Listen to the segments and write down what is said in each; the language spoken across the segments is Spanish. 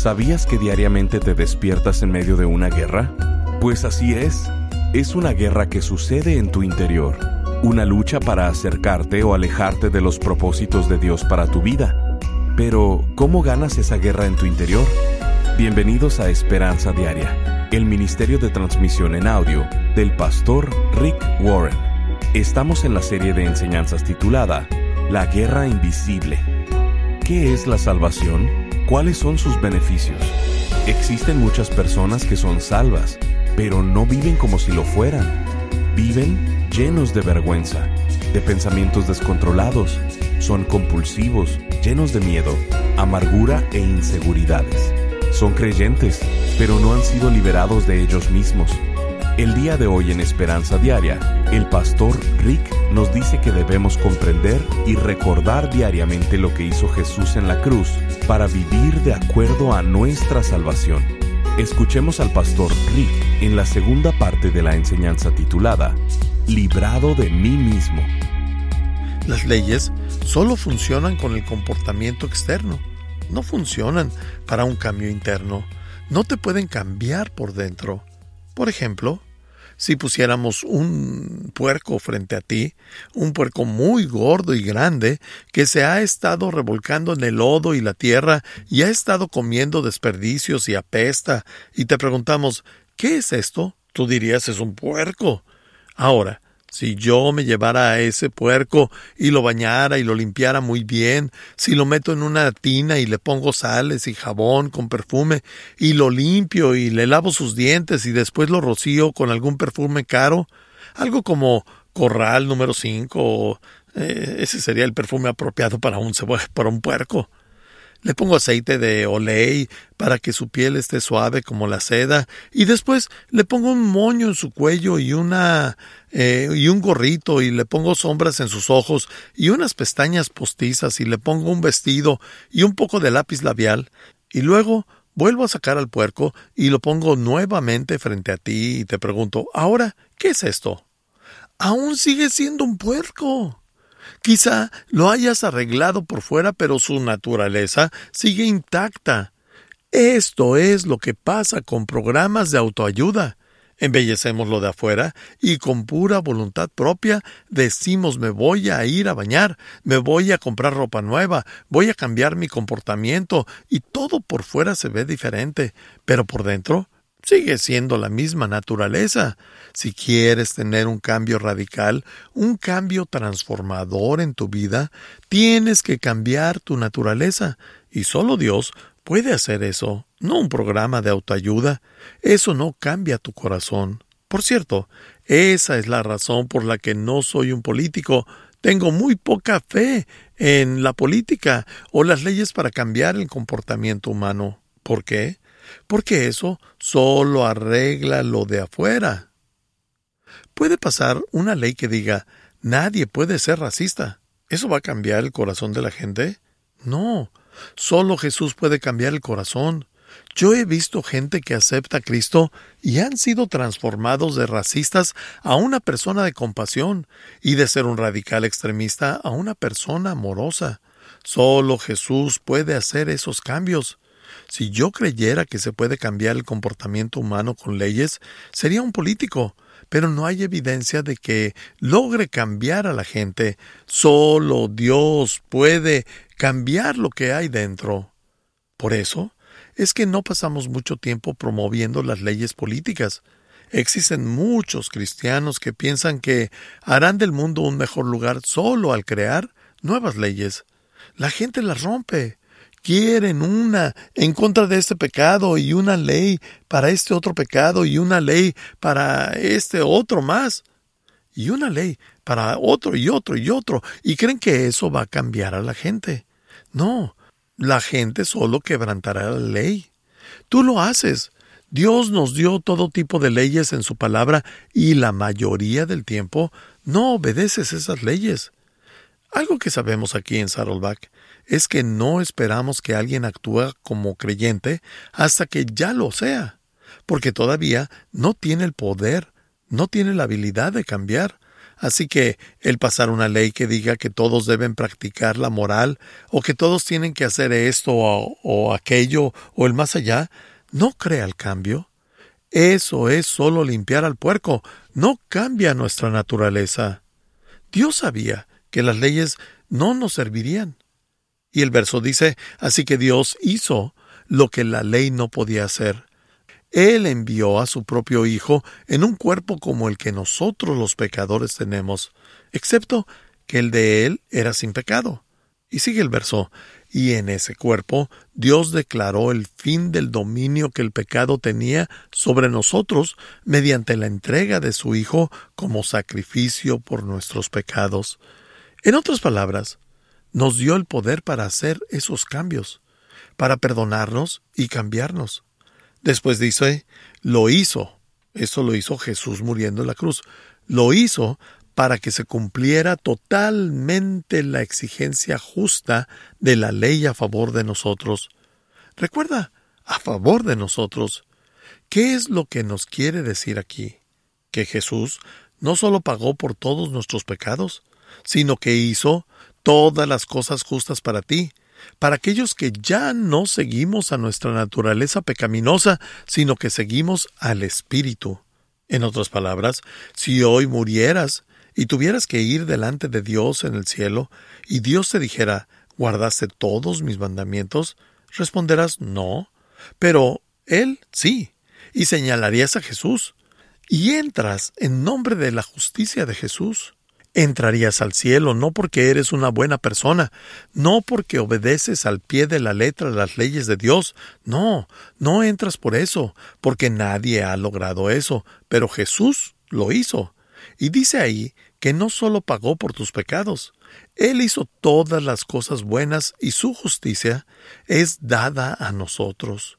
¿Sabías que diariamente te despiertas en medio de una guerra? Pues así es. Es una guerra que sucede en tu interior. Una lucha para acercarte o alejarte de los propósitos de Dios para tu vida. Pero, ¿cómo ganas esa guerra en tu interior? Bienvenidos a Esperanza Diaria, el Ministerio de Transmisión en Audio del pastor Rick Warren. Estamos en la serie de enseñanzas titulada La Guerra Invisible. ¿Qué es la salvación? ¿Cuáles son sus beneficios? Existen muchas personas que son salvas, pero no viven como si lo fueran. Viven llenos de vergüenza, de pensamientos descontrolados, son compulsivos, llenos de miedo, amargura e inseguridades. Son creyentes, pero no han sido liberados de ellos mismos. El día de hoy en Esperanza Diaria, el pastor Rick nos dice que debemos comprender y recordar diariamente lo que hizo Jesús en la cruz para vivir de acuerdo a nuestra salvación. Escuchemos al pastor Rick en la segunda parte de la enseñanza titulada Librado de mí mismo. Las leyes solo funcionan con el comportamiento externo, no funcionan para un cambio interno, no te pueden cambiar por dentro. Por ejemplo, si pusiéramos un puerco frente a ti, un puerco muy gordo y grande, que se ha estado revolcando en el lodo y la tierra y ha estado comiendo desperdicios y apesta, y te preguntamos ¿qué es esto? Tú dirías es un puerco. Ahora, si yo me llevara a ese puerco y lo bañara y lo limpiara muy bien, si lo meto en una tina y le pongo sales y jabón con perfume y lo limpio y le lavo sus dientes y después lo rocío con algún perfume caro, algo como corral número 5, eh, ese sería el perfume apropiado para un, para un puerco. Le pongo aceite de olei para que su piel esté suave como la seda y después le pongo un moño en su cuello y una eh, y un gorrito y le pongo sombras en sus ojos y unas pestañas postizas y le pongo un vestido y un poco de lápiz labial y luego vuelvo a sacar al puerco y lo pongo nuevamente frente a ti y te pregunto ahora ¿qué es esto? Aún sigue siendo un puerco. Quizá lo hayas arreglado por fuera, pero su naturaleza sigue intacta. Esto es lo que pasa con programas de autoayuda. Embellecemos lo de afuera y con pura voluntad propia decimos me voy a ir a bañar, me voy a comprar ropa nueva, voy a cambiar mi comportamiento y todo por fuera se ve diferente, pero por dentro sigue siendo la misma naturaleza. Si quieres tener un cambio radical, un cambio transformador en tu vida, tienes que cambiar tu naturaleza. Y solo Dios puede hacer eso, no un programa de autoayuda. Eso no cambia tu corazón. Por cierto, esa es la razón por la que no soy un político. Tengo muy poca fe en la política o las leyes para cambiar el comportamiento humano. ¿Por qué? Porque eso solo arregla lo de afuera. Puede pasar una ley que diga nadie puede ser racista. ¿Eso va a cambiar el corazón de la gente? No, solo Jesús puede cambiar el corazón. Yo he visto gente que acepta a Cristo y han sido transformados de racistas a una persona de compasión y de ser un radical extremista a una persona amorosa. Solo Jesús puede hacer esos cambios. Si yo creyera que se puede cambiar el comportamiento humano con leyes, sería un político, pero no hay evidencia de que logre cambiar a la gente. Solo Dios puede cambiar lo que hay dentro. Por eso es que no pasamos mucho tiempo promoviendo las leyes políticas. Existen muchos cristianos que piensan que harán del mundo un mejor lugar solo al crear nuevas leyes. La gente las rompe quieren una en contra de este pecado y una ley para este otro pecado y una ley para este otro más y una ley para otro y otro y otro y creen que eso va a cambiar a la gente. No, la gente solo quebrantará la ley. Tú lo haces. Dios nos dio todo tipo de leyes en su palabra y la mayoría del tiempo no obedeces esas leyes. Algo que sabemos aquí en Saddleback es que no esperamos que alguien actúe como creyente hasta que ya lo sea, porque todavía no tiene el poder, no tiene la habilidad de cambiar, Así que el pasar una ley que diga que todos deben practicar la moral o que todos tienen que hacer esto o, o aquello o el más allá, no crea el cambio. Eso es solo limpiar al puerco, no cambia nuestra naturaleza. Dios sabía que las leyes no nos servirían. Y el verso dice, así que Dios hizo lo que la ley no podía hacer. Él envió a su propio Hijo en un cuerpo como el que nosotros los pecadores tenemos, excepto que el de Él era sin pecado. Y sigue el verso, y en ese cuerpo Dios declaró el fin del dominio que el pecado tenía sobre nosotros mediante la entrega de su Hijo como sacrificio por nuestros pecados. En otras palabras, nos dio el poder para hacer esos cambios, para perdonarnos y cambiarnos. Después dice, lo hizo. Eso lo hizo Jesús muriendo en la cruz. Lo hizo para que se cumpliera totalmente la exigencia justa de la ley a favor de nosotros. Recuerda, a favor de nosotros. ¿Qué es lo que nos quiere decir aquí? Que Jesús no solo pagó por todos nuestros pecados, sino que hizo todas las cosas justas para ti, para aquellos que ya no seguimos a nuestra naturaleza pecaminosa, sino que seguimos al Espíritu. En otras palabras, si hoy murieras y tuvieras que ir delante de Dios en el cielo, y Dios te dijera, ¿guardaste todos mis mandamientos? Responderás, no. Pero Él sí, y señalarías a Jesús, y entras en nombre de la justicia de Jesús entrarías al cielo, no porque eres una buena persona, no porque obedeces al pie de la letra las leyes de Dios, no, no entras por eso, porque nadie ha logrado eso, pero Jesús lo hizo. Y dice ahí que no solo pagó por tus pecados, Él hizo todas las cosas buenas y su justicia es dada a nosotros.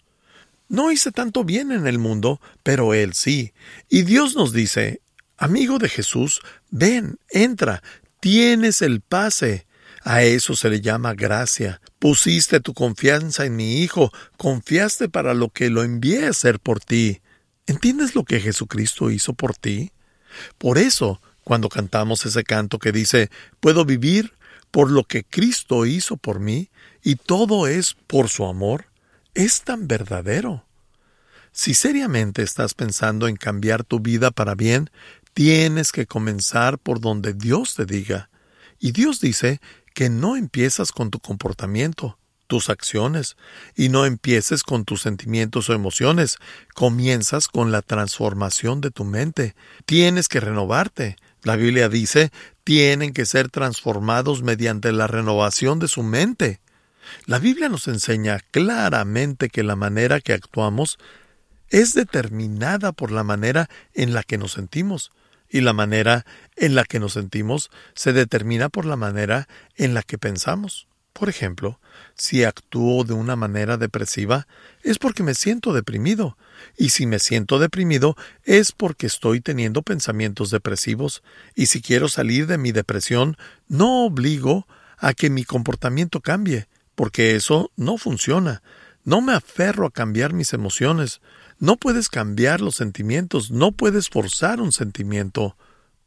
No hice tanto bien en el mundo, pero Él sí. Y Dios nos dice, Amigo de Jesús, ven, entra, tienes el pase. A eso se le llama gracia. Pusiste tu confianza en mi Hijo, confiaste para lo que lo envié a hacer por ti. ¿Entiendes lo que Jesucristo hizo por ti? Por eso, cuando cantamos ese canto que dice, puedo vivir por lo que Cristo hizo por mí, y todo es por su amor, es tan verdadero. Si seriamente estás pensando en cambiar tu vida para bien, Tienes que comenzar por donde Dios te diga. Y Dios dice que no empiezas con tu comportamiento, tus acciones, y no empieces con tus sentimientos o emociones, comienzas con la transformación de tu mente. Tienes que renovarte. La Biblia dice, tienen que ser transformados mediante la renovación de su mente. La Biblia nos enseña claramente que la manera que actuamos es determinada por la manera en la que nos sentimos y la manera en la que nos sentimos se determina por la manera en la que pensamos. Por ejemplo, si actúo de una manera depresiva, es porque me siento deprimido, y si me siento deprimido es porque estoy teniendo pensamientos depresivos, y si quiero salir de mi depresión, no obligo a que mi comportamiento cambie, porque eso no funciona. No me aferro a cambiar mis emociones, no puedes cambiar los sentimientos, no puedes forzar un sentimiento.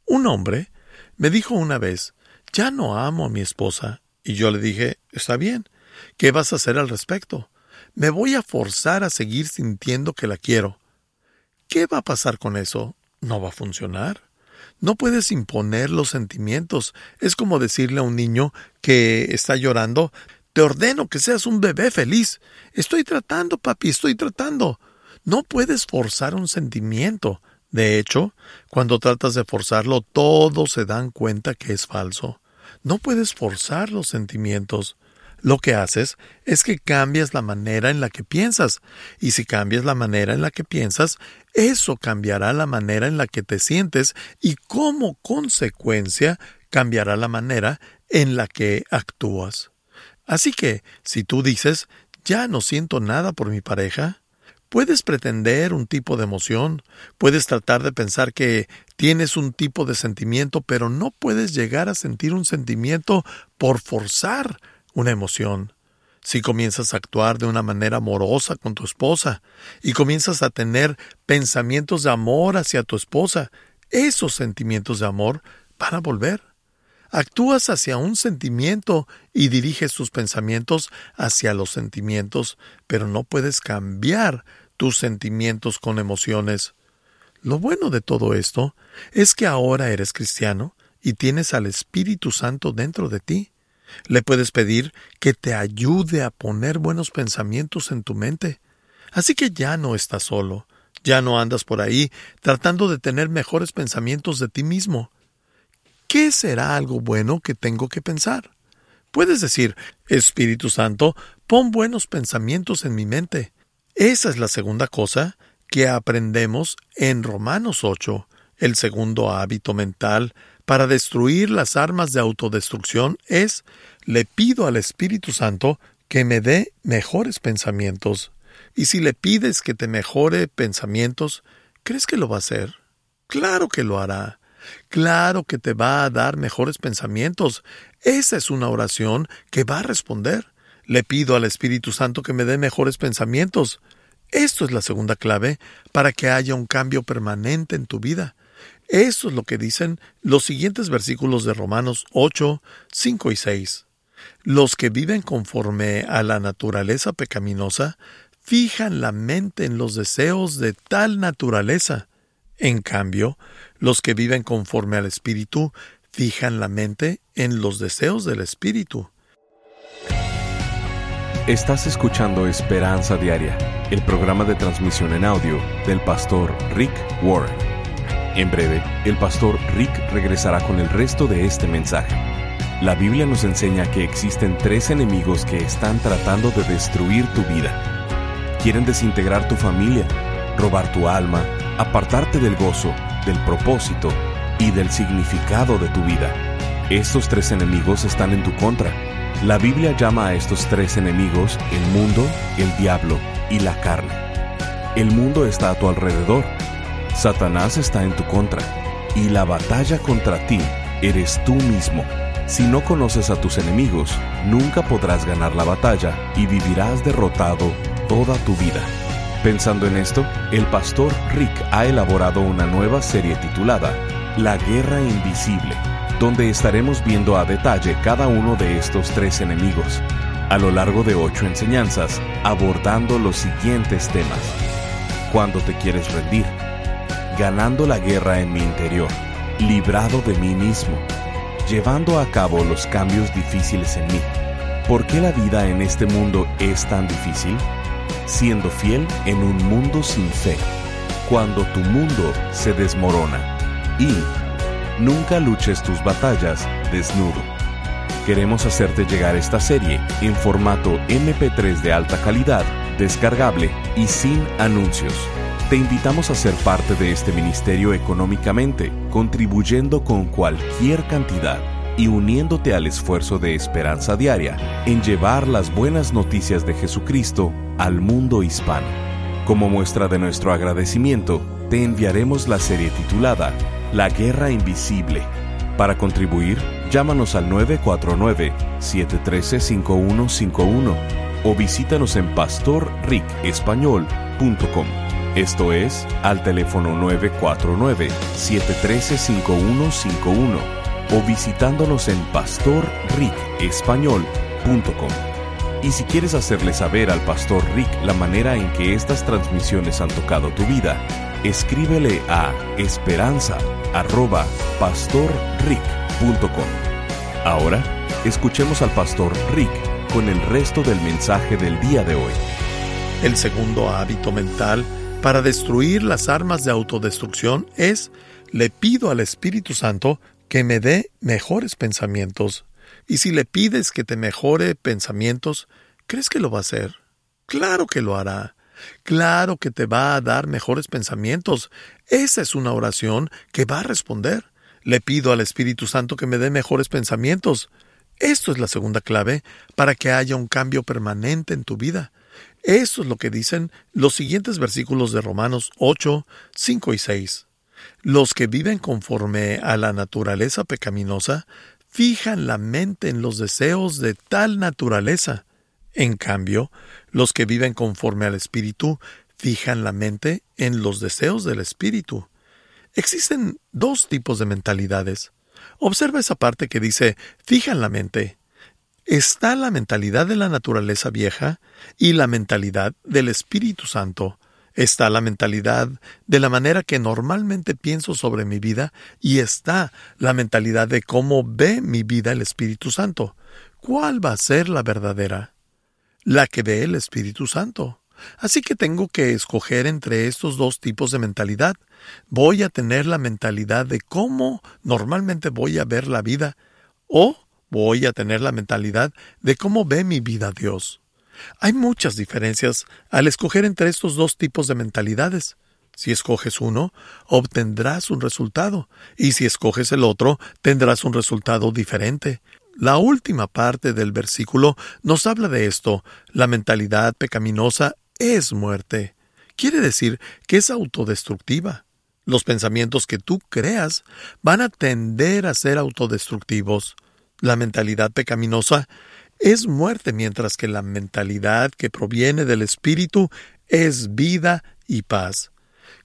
Un hombre me dijo una vez, ya no amo a mi esposa, y yo le dije, está bien, ¿qué vas a hacer al respecto? Me voy a forzar a seguir sintiendo que la quiero. ¿Qué va a pasar con eso? ¿No va a funcionar? No puedes imponer los sentimientos. Es como decirle a un niño que está llorando, te ordeno que seas un bebé feliz. Estoy tratando, papi, estoy tratando. No puedes forzar un sentimiento. De hecho, cuando tratas de forzarlo, todos se dan cuenta que es falso. No puedes forzar los sentimientos. Lo que haces es que cambias la manera en la que piensas, y si cambias la manera en la que piensas, eso cambiará la manera en la que te sientes y como consecuencia cambiará la manera en la que actúas. Así que, si tú dices, ya no siento nada por mi pareja, Puedes pretender un tipo de emoción, puedes tratar de pensar que tienes un tipo de sentimiento, pero no puedes llegar a sentir un sentimiento por forzar una emoción. Si comienzas a actuar de una manera amorosa con tu esposa y comienzas a tener pensamientos de amor hacia tu esposa, esos sentimientos de amor van a volver. Actúas hacia un sentimiento y diriges tus pensamientos hacia los sentimientos, pero no puedes cambiar tus sentimientos con emociones. Lo bueno de todo esto es que ahora eres cristiano y tienes al Espíritu Santo dentro de ti. Le puedes pedir que te ayude a poner buenos pensamientos en tu mente. Así que ya no estás solo, ya no andas por ahí tratando de tener mejores pensamientos de ti mismo. ¿Qué será algo bueno que tengo que pensar? Puedes decir, Espíritu Santo, pon buenos pensamientos en mi mente. Esa es la segunda cosa que aprendemos en Romanos 8. El segundo hábito mental para destruir las armas de autodestrucción es, le pido al Espíritu Santo que me dé mejores pensamientos. Y si le pides que te mejore pensamientos, ¿crees que lo va a hacer? Claro que lo hará. Claro que te va a dar mejores pensamientos. Esa es una oración que va a responder. Le pido al Espíritu Santo que me dé mejores pensamientos. Esto es la segunda clave para que haya un cambio permanente en tu vida. Esto es lo que dicen los siguientes versículos de Romanos 8, 5 y 6. Los que viven conforme a la naturaleza pecaminosa fijan la mente en los deseos de tal naturaleza. En cambio, los que viven conforme al Espíritu fijan la mente en los deseos del Espíritu. Estás escuchando Esperanza Diaria, el programa de transmisión en audio del pastor Rick Warren. En breve, el pastor Rick regresará con el resto de este mensaje. La Biblia nos enseña que existen tres enemigos que están tratando de destruir tu vida. Quieren desintegrar tu familia, robar tu alma, apartarte del gozo, del propósito y del significado de tu vida. Estos tres enemigos están en tu contra. La Biblia llama a estos tres enemigos el mundo, el diablo y la carne. El mundo está a tu alrededor. Satanás está en tu contra. Y la batalla contra ti eres tú mismo. Si no conoces a tus enemigos, nunca podrás ganar la batalla y vivirás derrotado toda tu vida. Pensando en esto, el pastor Rick ha elaborado una nueva serie titulada La Guerra Invisible, donde estaremos viendo a detalle cada uno de estos tres enemigos, a lo largo de ocho enseñanzas, abordando los siguientes temas. Cuando te quieres rendir, ganando la guerra en mi interior, librado de mí mismo, llevando a cabo los cambios difíciles en mí. ¿Por qué la vida en este mundo es tan difícil? siendo fiel en un mundo sin fe, cuando tu mundo se desmorona. Y nunca luches tus batallas desnudo. Queremos hacerte llegar esta serie en formato MP3 de alta calidad, descargable y sin anuncios. Te invitamos a ser parte de este ministerio económicamente, contribuyendo con cualquier cantidad y uniéndote al esfuerzo de esperanza diaria en llevar las buenas noticias de Jesucristo al mundo hispano. Como muestra de nuestro agradecimiento, te enviaremos la serie titulada La Guerra Invisible. Para contribuir, llámanos al 949-713-5151 o visítanos en pastorricespañol.com. Esto es al teléfono 949-713-5151 o visitándonos en pastorricespañol.com. Y si quieres hacerle saber al pastor Rick la manera en que estas transmisiones han tocado tu vida, escríbele a esperanza@pastorrick.com. Ahora, escuchemos al pastor Rick con el resto del mensaje del día de hoy. El segundo hábito mental para destruir las armas de autodestrucción es le pido al Espíritu Santo que me dé mejores pensamientos. Y si le pides que te mejore pensamientos, ¿crees que lo va a hacer? Claro que lo hará. Claro que te va a dar mejores pensamientos. Esa es una oración que va a responder. Le pido al Espíritu Santo que me dé mejores pensamientos. Esto es la segunda clave para que haya un cambio permanente en tu vida. Esto es lo que dicen los siguientes versículos de Romanos 8, 5 y 6. Los que viven conforme a la naturaleza pecaminosa fijan la mente en los deseos de tal naturaleza. En cambio, los que viven conforme al Espíritu fijan la mente en los deseos del Espíritu. Existen dos tipos de mentalidades. Observa esa parte que dice, fija en la mente. Está la mentalidad de la naturaleza vieja y la mentalidad del Espíritu Santo. Está la mentalidad de la manera que normalmente pienso sobre mi vida y está la mentalidad de cómo ve mi vida el Espíritu Santo. ¿Cuál va a ser la verdadera? La que ve el Espíritu Santo. Así que tengo que escoger entre estos dos tipos de mentalidad. Voy a tener la mentalidad de cómo normalmente voy a ver la vida o voy a tener la mentalidad de cómo ve mi vida Dios. Hay muchas diferencias al escoger entre estos dos tipos de mentalidades. Si escoges uno, obtendrás un resultado, y si escoges el otro, tendrás un resultado diferente. La última parte del versículo nos habla de esto. La mentalidad pecaminosa es muerte. Quiere decir que es autodestructiva. Los pensamientos que tú creas van a tender a ser autodestructivos. La mentalidad pecaminosa es muerte, mientras que la mentalidad que proviene del Espíritu es vida y paz.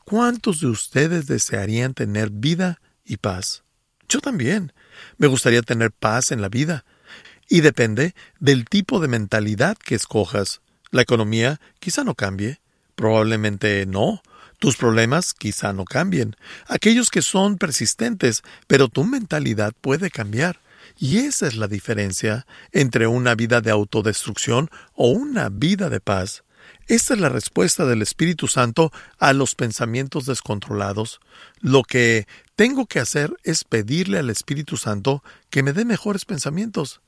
¿Cuántos de ustedes desearían tener vida y paz? Yo también. Me gustaría tener paz en la vida. Y depende del tipo de mentalidad que escojas. La economía quizá no cambie. Probablemente no. Tus problemas quizá no cambien. Aquellos que son persistentes, pero tu mentalidad puede cambiar. Y esa es la diferencia entre una vida de autodestrucción o una vida de paz. Esta es la respuesta del Espíritu Santo a los pensamientos descontrolados. Lo que tengo que hacer es pedirle al Espíritu Santo que me dé mejores pensamientos.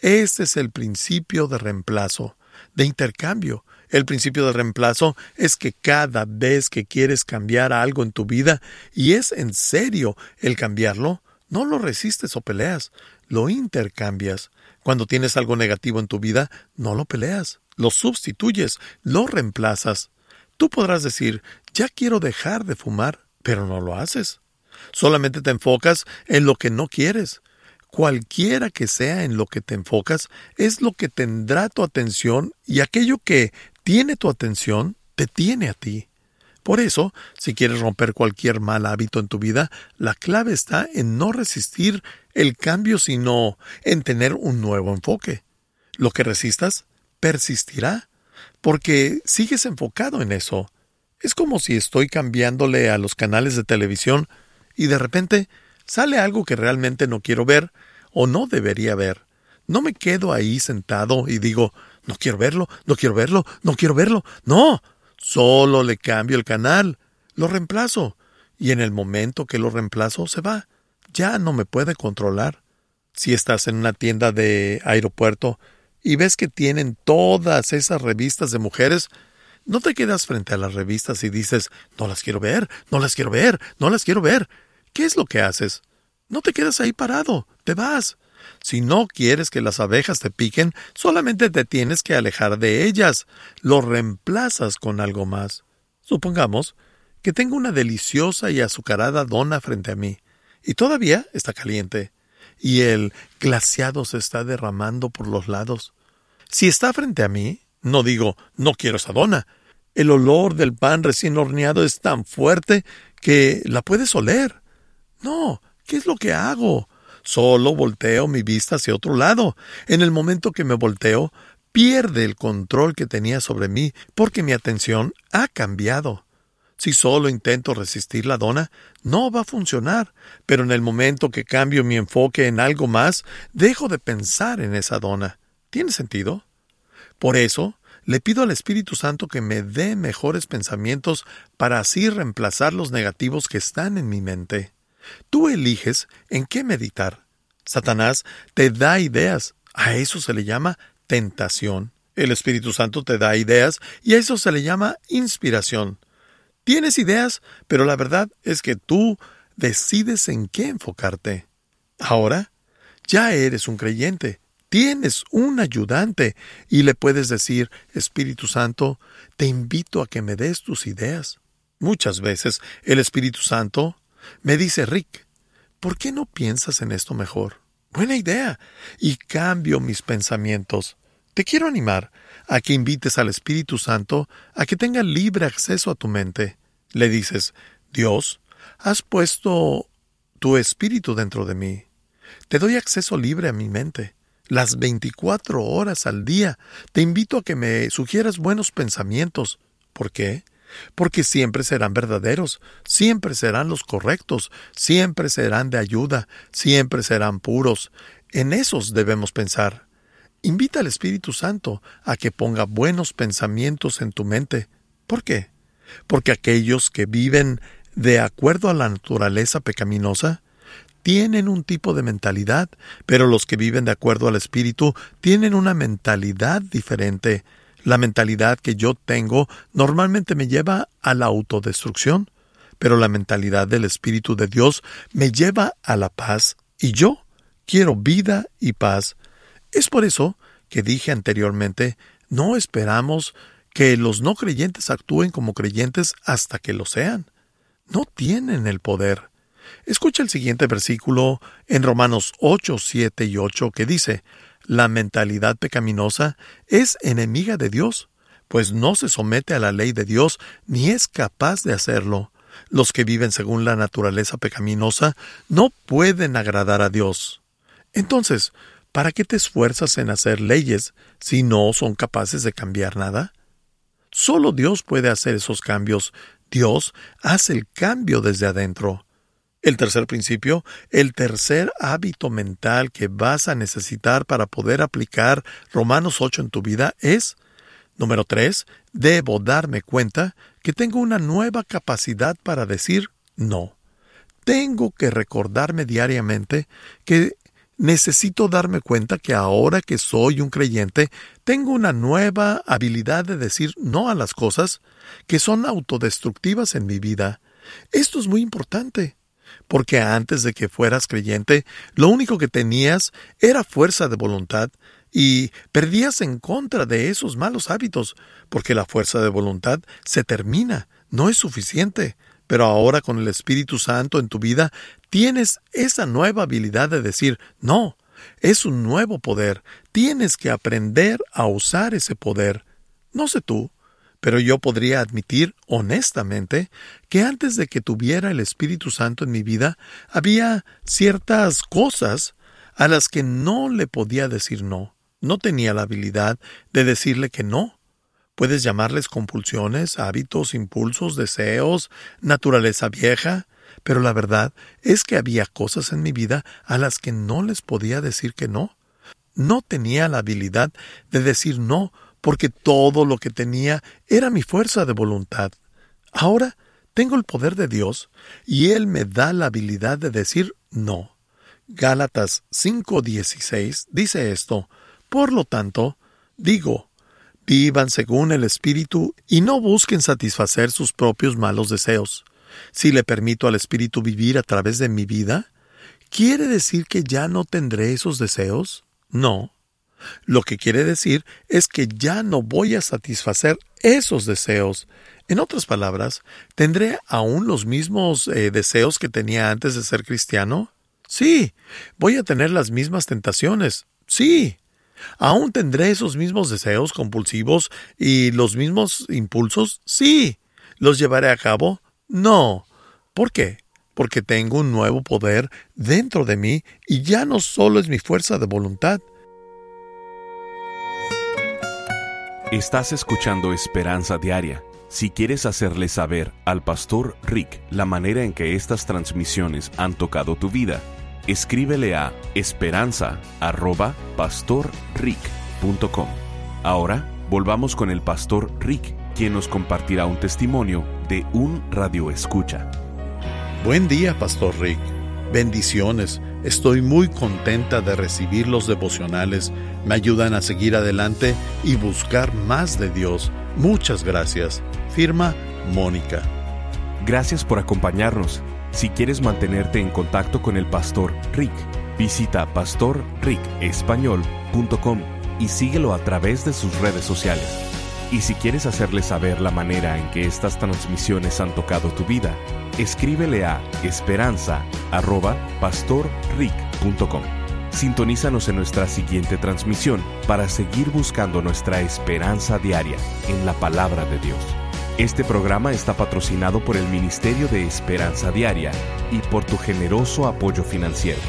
Este es el principio de reemplazo, de intercambio. El principio de reemplazo es que cada vez que quieres cambiar algo en tu vida, y es en serio el cambiarlo, no lo resistes o peleas, lo intercambias. Cuando tienes algo negativo en tu vida, no lo peleas, lo sustituyes, lo reemplazas. Tú podrás decir, ya quiero dejar de fumar, pero no lo haces. Solamente te enfocas en lo que no quieres. Cualquiera que sea en lo que te enfocas, es lo que tendrá tu atención y aquello que tiene tu atención, te tiene a ti. Por eso, si quieres romper cualquier mal hábito en tu vida, la clave está en no resistir el cambio, sino en tener un nuevo enfoque. Lo que resistas persistirá, porque sigues enfocado en eso. Es como si estoy cambiándole a los canales de televisión y de repente sale algo que realmente no quiero ver o no debería ver. No me quedo ahí sentado y digo, no quiero verlo, no quiero verlo, no quiero verlo. No, Solo le cambio el canal, lo reemplazo, y en el momento que lo reemplazo se va. Ya no me puede controlar. Si estás en una tienda de aeropuerto y ves que tienen todas esas revistas de mujeres, no te quedas frente a las revistas y dices, no las quiero ver, no las quiero ver, no las quiero ver. ¿Qué es lo que haces? No te quedas ahí parado, te vas. Si no quieres que las abejas te piquen, solamente te tienes que alejar de ellas. Lo reemplazas con algo más. Supongamos que tengo una deliciosa y azucarada dona frente a mí, y todavía está caliente, y el glaciado se está derramando por los lados. Si está frente a mí, no digo no quiero esa dona. El olor del pan recién horneado es tan fuerte que la puedes oler. No, ¿qué es lo que hago? Solo volteo mi vista hacia otro lado. En el momento que me volteo, pierde el control que tenía sobre mí porque mi atención ha cambiado. Si solo intento resistir la dona, no va a funcionar, pero en el momento que cambio mi enfoque en algo más, dejo de pensar en esa dona. ¿Tiene sentido? Por eso, le pido al Espíritu Santo que me dé mejores pensamientos para así reemplazar los negativos que están en mi mente. Tú eliges en qué meditar. Satanás te da ideas. A eso se le llama tentación. El Espíritu Santo te da ideas y a eso se le llama inspiración. Tienes ideas, pero la verdad es que tú decides en qué enfocarte. Ahora, ya eres un creyente, tienes un ayudante y le puedes decir, Espíritu Santo, te invito a que me des tus ideas. Muchas veces el Espíritu Santo me dice Rick, ¿por qué no piensas en esto mejor? Buena idea. Y cambio mis pensamientos. Te quiero animar a que invites al Espíritu Santo a que tenga libre acceso a tu mente. Le dices, Dios, has puesto tu espíritu dentro de mí. Te doy acceso libre a mi mente. Las 24 horas al día. Te invito a que me sugieras buenos pensamientos. ¿Por qué? Porque siempre serán verdaderos, siempre serán los correctos, siempre serán de ayuda, siempre serán puros. En esos debemos pensar. Invita al Espíritu Santo a que ponga buenos pensamientos en tu mente. ¿Por qué? Porque aquellos que viven de acuerdo a la naturaleza pecaminosa tienen un tipo de mentalidad, pero los que viven de acuerdo al Espíritu tienen una mentalidad diferente. La mentalidad que yo tengo normalmente me lleva a la autodestrucción, pero la mentalidad del Espíritu de Dios me lleva a la paz, y yo quiero vida y paz. Es por eso que dije anteriormente, no esperamos que los no creyentes actúen como creyentes hasta que lo sean. No tienen el poder. Escucha el siguiente versículo en Romanos 8, 7 y 8 que dice, La mentalidad pecaminosa es enemiga de Dios, pues no se somete a la ley de Dios ni es capaz de hacerlo. Los que viven según la naturaleza pecaminosa no pueden agradar a Dios. Entonces, ¿para qué te esfuerzas en hacer leyes si no son capaces de cambiar nada? Solo Dios puede hacer esos cambios. Dios hace el cambio desde adentro. El tercer principio, el tercer hábito mental que vas a necesitar para poder aplicar Romanos 8 en tu vida es, número 3, debo darme cuenta que tengo una nueva capacidad para decir no. Tengo que recordarme diariamente que necesito darme cuenta que ahora que soy un creyente, tengo una nueva habilidad de decir no a las cosas que son autodestructivas en mi vida. Esto es muy importante porque antes de que fueras creyente, lo único que tenías era fuerza de voluntad y perdías en contra de esos malos hábitos, porque la fuerza de voluntad se termina, no es suficiente. Pero ahora con el Espíritu Santo en tu vida tienes esa nueva habilidad de decir no, es un nuevo poder, tienes que aprender a usar ese poder. No sé tú, pero yo podría admitir honestamente que antes de que tuviera el Espíritu Santo en mi vida, había ciertas cosas a las que no le podía decir no. No tenía la habilidad de decirle que no. Puedes llamarles compulsiones, hábitos, impulsos, deseos, naturaleza vieja, pero la verdad es que había cosas en mi vida a las que no les podía decir que no. No tenía la habilidad de decir no porque todo lo que tenía era mi fuerza de voluntad. Ahora tengo el poder de Dios y Él me da la habilidad de decir no. Gálatas 5:16 dice esto, por lo tanto, digo, vivan según el Espíritu y no busquen satisfacer sus propios malos deseos. Si le permito al Espíritu vivir a través de mi vida, ¿quiere decir que ya no tendré esos deseos? No. Lo que quiere decir es que ya no voy a satisfacer esos deseos. En otras palabras, ¿tendré aún los mismos eh, deseos que tenía antes de ser cristiano? Sí. ¿Voy a tener las mismas tentaciones? Sí. ¿Aún tendré esos mismos deseos compulsivos y los mismos impulsos? Sí. ¿Los llevaré a cabo? No. ¿Por qué? Porque tengo un nuevo poder dentro de mí y ya no solo es mi fuerza de voluntad, Estás escuchando Esperanza Diaria. Si quieres hacerle saber al pastor Rick la manera en que estas transmisiones han tocado tu vida, escríbele a esperanza.pastorrick.com. Ahora volvamos con el pastor Rick, quien nos compartirá un testimonio de un radio escucha. Buen día, pastor Rick. Bendiciones. Estoy muy contenta de recibir los devocionales. Me ayudan a seguir adelante y buscar más de Dios. Muchas gracias. Firma Mónica. Gracias por acompañarnos. Si quieres mantenerte en contacto con el pastor Rick, visita pastorricespañol.com y síguelo a través de sus redes sociales. Y si quieres hacerle saber la manera en que estas transmisiones han tocado tu vida, escríbele a esperanza.pastorrick.com. Sintonízanos en nuestra siguiente transmisión para seguir buscando nuestra esperanza diaria en la palabra de Dios. Este programa está patrocinado por el Ministerio de Esperanza Diaria y por tu generoso apoyo financiero.